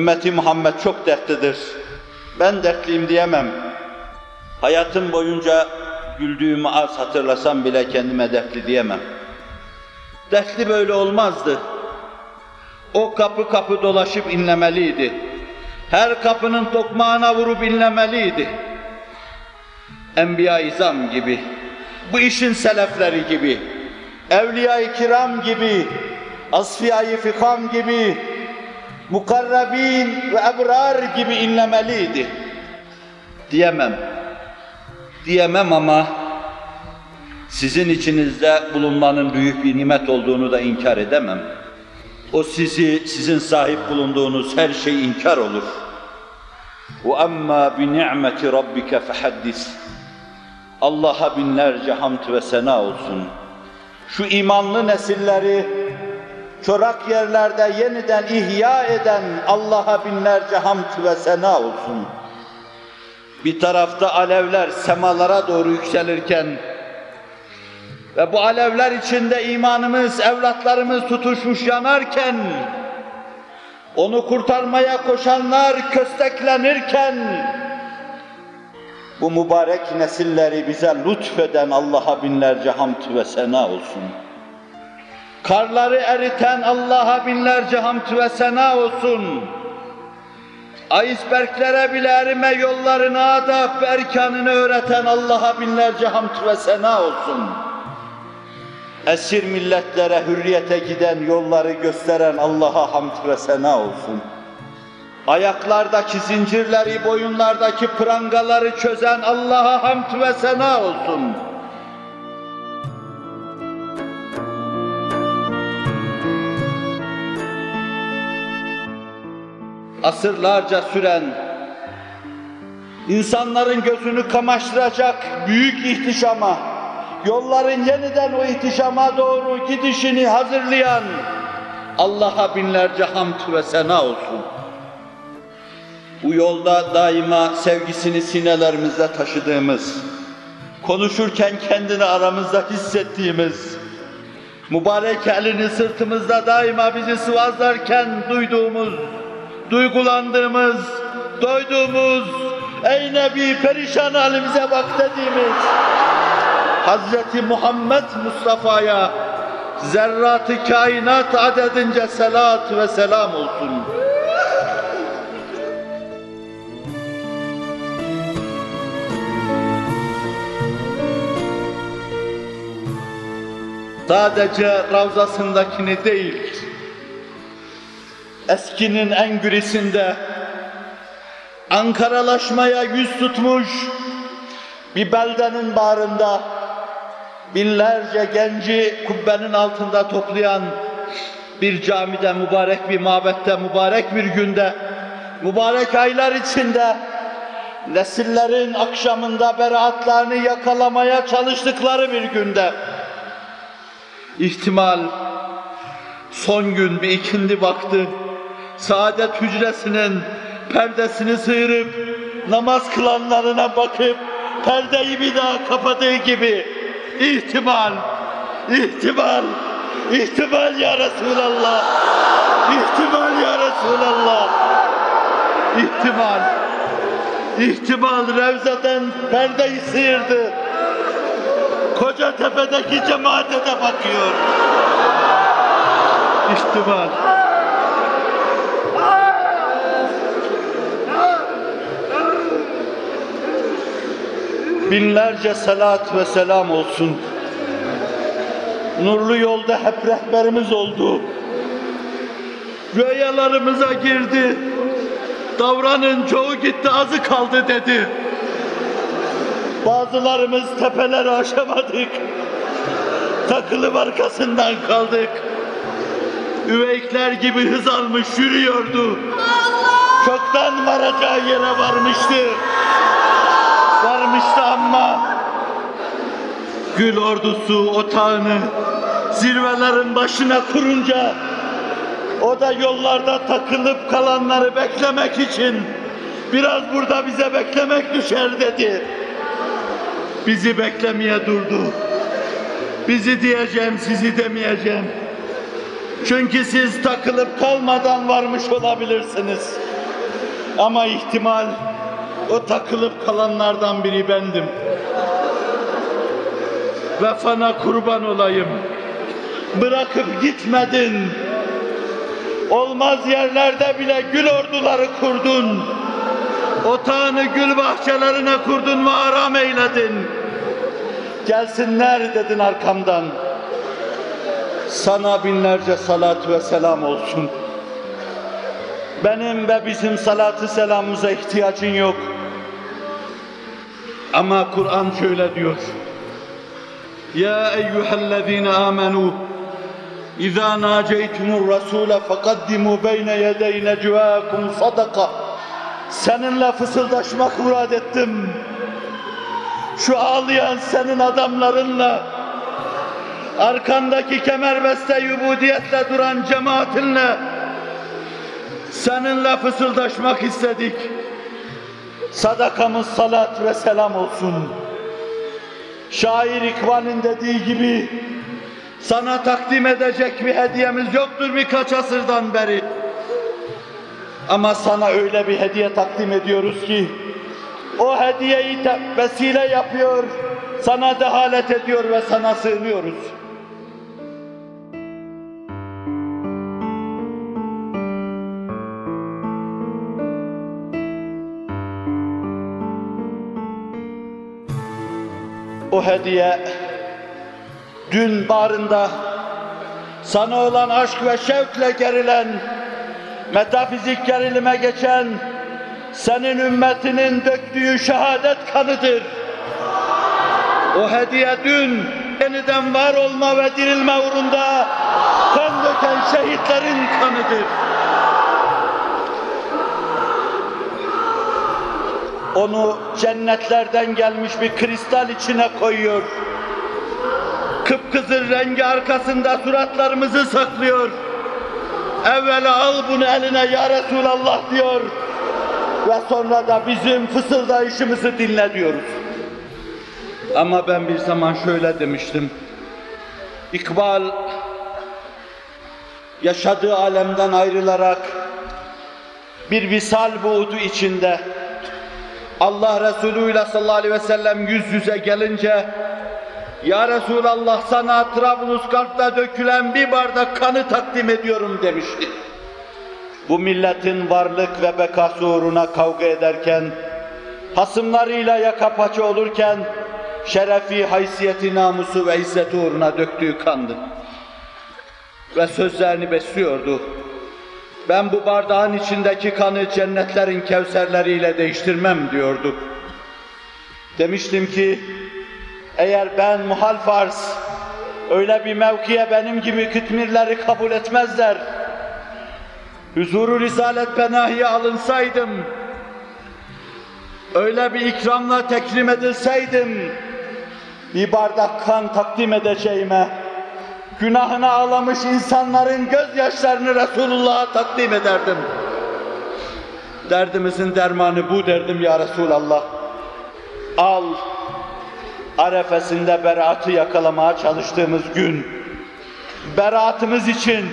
Ümmeti Muhammed çok dertlidir. Ben dertliyim diyemem. Hayatım boyunca güldüğümü az hatırlasam bile kendime dertli diyemem. Dertli böyle olmazdı. O kapı kapı dolaşıp inlemeliydi. Her kapının tokmağına vurup inlemeliydi. Enbiya-i İzam gibi, bu işin selefleri gibi, Evliya-i Kiram gibi, Asfiya-i Fikam gibi, mukarrabin ve ebrar gibi inlemeliydi. Diyemem. Diyemem ama sizin içinizde bulunmanın büyük bir nimet olduğunu da inkar edemem. O sizi, sizin sahip bulunduğunuz her şey inkar olur. وَأَمَّا بِنِعْمَةِ رَبِّكَ فَحَدِّسْ Allah'a binlerce hamd ve sena olsun. Şu imanlı nesilleri çorak yerlerde yeniden ihya eden Allah'a binlerce hamd ve sena olsun. Bir tarafta alevler semalara doğru yükselirken ve bu alevler içinde imanımız, evlatlarımız tutuşmuş yanarken, onu kurtarmaya koşanlar kösteklenirken, bu mübarek nesilleri bize lütfeden Allah'a binlerce hamd ve sena olsun. Karları eriten Allah'a binlerce hamd ve sena olsun. Iceberglere bile erime yollarını, adab ve erkanını öğreten Allah'a binlerce hamd ve sena olsun. Esir milletlere hürriyete giden yolları gösteren Allah'a hamd ve sena olsun. Ayaklardaki zincirleri, boyunlardaki prangaları çözen Allah'a hamd ve sena olsun. Asırlarca süren, insanların gözünü kamaştıracak büyük ihtişama, yolların yeniden o ihtişama doğru gidişini hazırlayan Allah'a binlerce hamd ve sena olsun. Bu yolda daima sevgisini sinelerimizde taşıdığımız, konuşurken kendini aramızda hissettiğimiz, mübarek elini sırtımızda daima bizi sıvazlarken duyduğumuz, duygulandığımız, doyduğumuz, ey Nebi perişan halimize bak dediğimiz, Hazreti Muhammed Mustafa'ya zerratı kainat adedince selat ve selam olsun. Sadece ravzasındakini değil, eskinin en gürisinde. Ankaralaşmaya yüz tutmuş bir beldenin bağrında binlerce genci kubbenin altında toplayan bir camide, mübarek bir mabette, mübarek bir günde, mübarek aylar içinde nesillerin akşamında beraatlarını yakalamaya çalıştıkları bir günde. İhtimal son gün bir ikindi baktı, saadet hücresinin perdesini sıyırıp namaz kılanlarına bakıp perdeyi bir daha kapadığı gibi ihtimal, ihtimal, ihtimal ya Resulallah, ihtimal ya Resulallah, ihtimal, ihtimal Revza'dan perdeyi sıyırdı. Koca tepedeki cemaate de bakıyor. İhtimal. Binlerce salat ve selam olsun. Nurlu yolda hep rehberimiz oldu. Rüyalarımıza girdi. Davranın çoğu gitti azı kaldı dedi. Bazılarımız tepeleri aşamadık. Takılıp arkasından kaldık. Üveykler gibi hız almış yürüyordu. Çoktan varacağı yere varmıştı. Varmıştı ama gül ordusu otağını zirvelerin başına kurunca o da yollarda takılıp kalanları beklemek için biraz burada bize beklemek düşer dedi. Bizi beklemeye durdu. Bizi diyeceğim, sizi demeyeceğim. Çünkü siz takılıp kalmadan varmış olabilirsiniz. Ama ihtimal o takılıp kalanlardan biri bendim. Vefana kurban olayım. Bırakıp gitmedin. Olmaz yerlerde bile gül orduları kurdun. Otağını gül bahçelerine kurdun ve aram eyledin. Gelsinler dedin arkamdan. Sana binlerce salat ve selam olsun. Benim ve bizim salatı selamımıza ihtiyacın yok. Ama Kur'an şöyle diyor. Ya eyyühellezine amenu İzâ nâceytumur rasûle fekaddimu beyne yedey necvâkum sadaka Seninle fısıldaşmak murad ettim. Şu ağlayan senin adamlarınla arkandaki kemerbeste yubudiyetle duran cemaatinle seninle fısıldaşmak istedik. Sadakamız salat ve selam olsun. Şair İkbal'in dediği gibi sana takdim edecek bir hediyemiz yoktur birkaç asırdan beri. Ama sana öyle bir hediye takdim ediyoruz ki o hediyeyi vesile yapıyor, sana dehalet ediyor ve sana sığınıyoruz. O hediye dün barında sana olan aşk ve şevkle gerilen, metafizik gerilime geçen senin ümmetinin döktüğü şehadet kanıdır. O hediye dün yeniden var olma ve dirilme uğrunda kan döken şehitlerin kanıdır. Onu cennetlerden gelmiş bir kristal içine koyuyor. Kıpkızıl rengi arkasında suratlarımızı saklıyor. Evvela al bunu eline ya Resulallah diyor. Ve sonra da bizim fısıldayışımızı dinle diyoruz. Ama ben bir zaman şöyle demiştim. İkbal yaşadığı alemden ayrılarak bir visal buğdu içinde Allah Resulü ile sallallahu aleyhi ve sellem yüz yüze gelince Ya Resulallah sana Trablusgarp'ta dökülen bir bardak kanı takdim ediyorum demişti. Bu milletin varlık ve bekası uğruna kavga ederken, hasımlarıyla yaka paça olurken, şerefi, haysiyeti, namusu ve izzeti uğruna döktüğü kandı. Ve sözlerini besliyordu. Ben bu bardağın içindeki kanı cennetlerin kevserleriyle değiştirmem diyordu. Demiştim ki, eğer ben muhal farz, öyle bir mevkiye benim gibi kütmirleri kabul etmezler, huzuru risalet penahiye alınsaydım, öyle bir ikramla tekrim edilseydim, bir bardak kan takdim edeceğime, günahına ağlamış insanların gözyaşlarını Resulullah'a takdim ederdim. Derdimizin dermanı bu derdim ya Resulallah. Al, arefesinde beraatı yakalamaya çalıştığımız gün, beraatımız için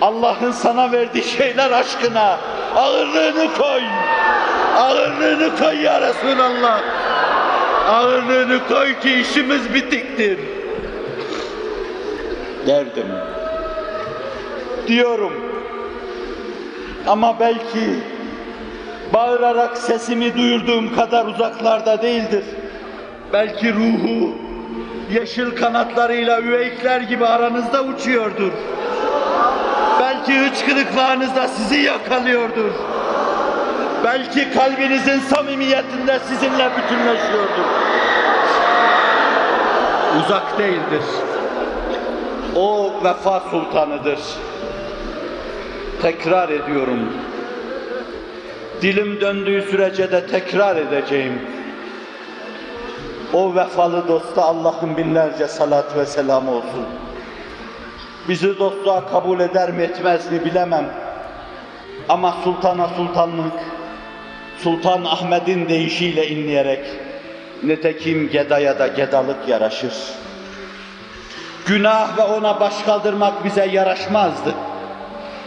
Allah'ın sana verdiği şeyler aşkına ağırlığını koy. Ağırlığını koy ya Resulallah. Ağırlığını koy ki işimiz bitiktir. Derdim. Diyorum. Ama belki bağırarak sesimi duyurduğum kadar uzaklarda değildir. Belki ruhu yeşil kanatlarıyla üveykler gibi aranızda uçuyordur. Belki hıçkırıklarınızda sizi yakalıyordur. Belki kalbinizin samimiyetinde sizinle bütünleşiyordur. Uzak değildir. O vefa sultanıdır. Tekrar ediyorum. Dilim döndüğü sürece de tekrar edeceğim. O vefalı dosta Allah'ın binlerce salat ve selam olsun. Bizi dostluğa kabul eder mi etmez mi bilemem. Ama sultana sultanlık, Sultan Ahmet'in deyişiyle inleyerek, netekim gedaya da gedalık yaraşır. Günah ve ona baş kaldırmak bize yaraşmazdı.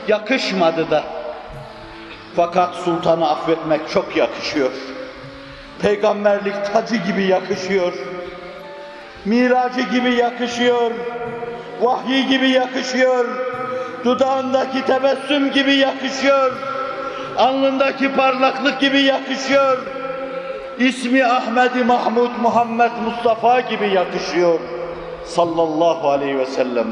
Yakışmadı da. Fakat sultanı affetmek çok yakışıyor. Peygamberlik tacı gibi yakışıyor. Miracı gibi yakışıyor. Vahyi gibi yakışıyor. Dudağındaki tebessüm gibi yakışıyor. Alnındaki parlaklık gibi yakışıyor. İsmi Ahmet Mahmud Muhammed Mustafa gibi yakışıyor. Sallallahu aleyhi ve sellem.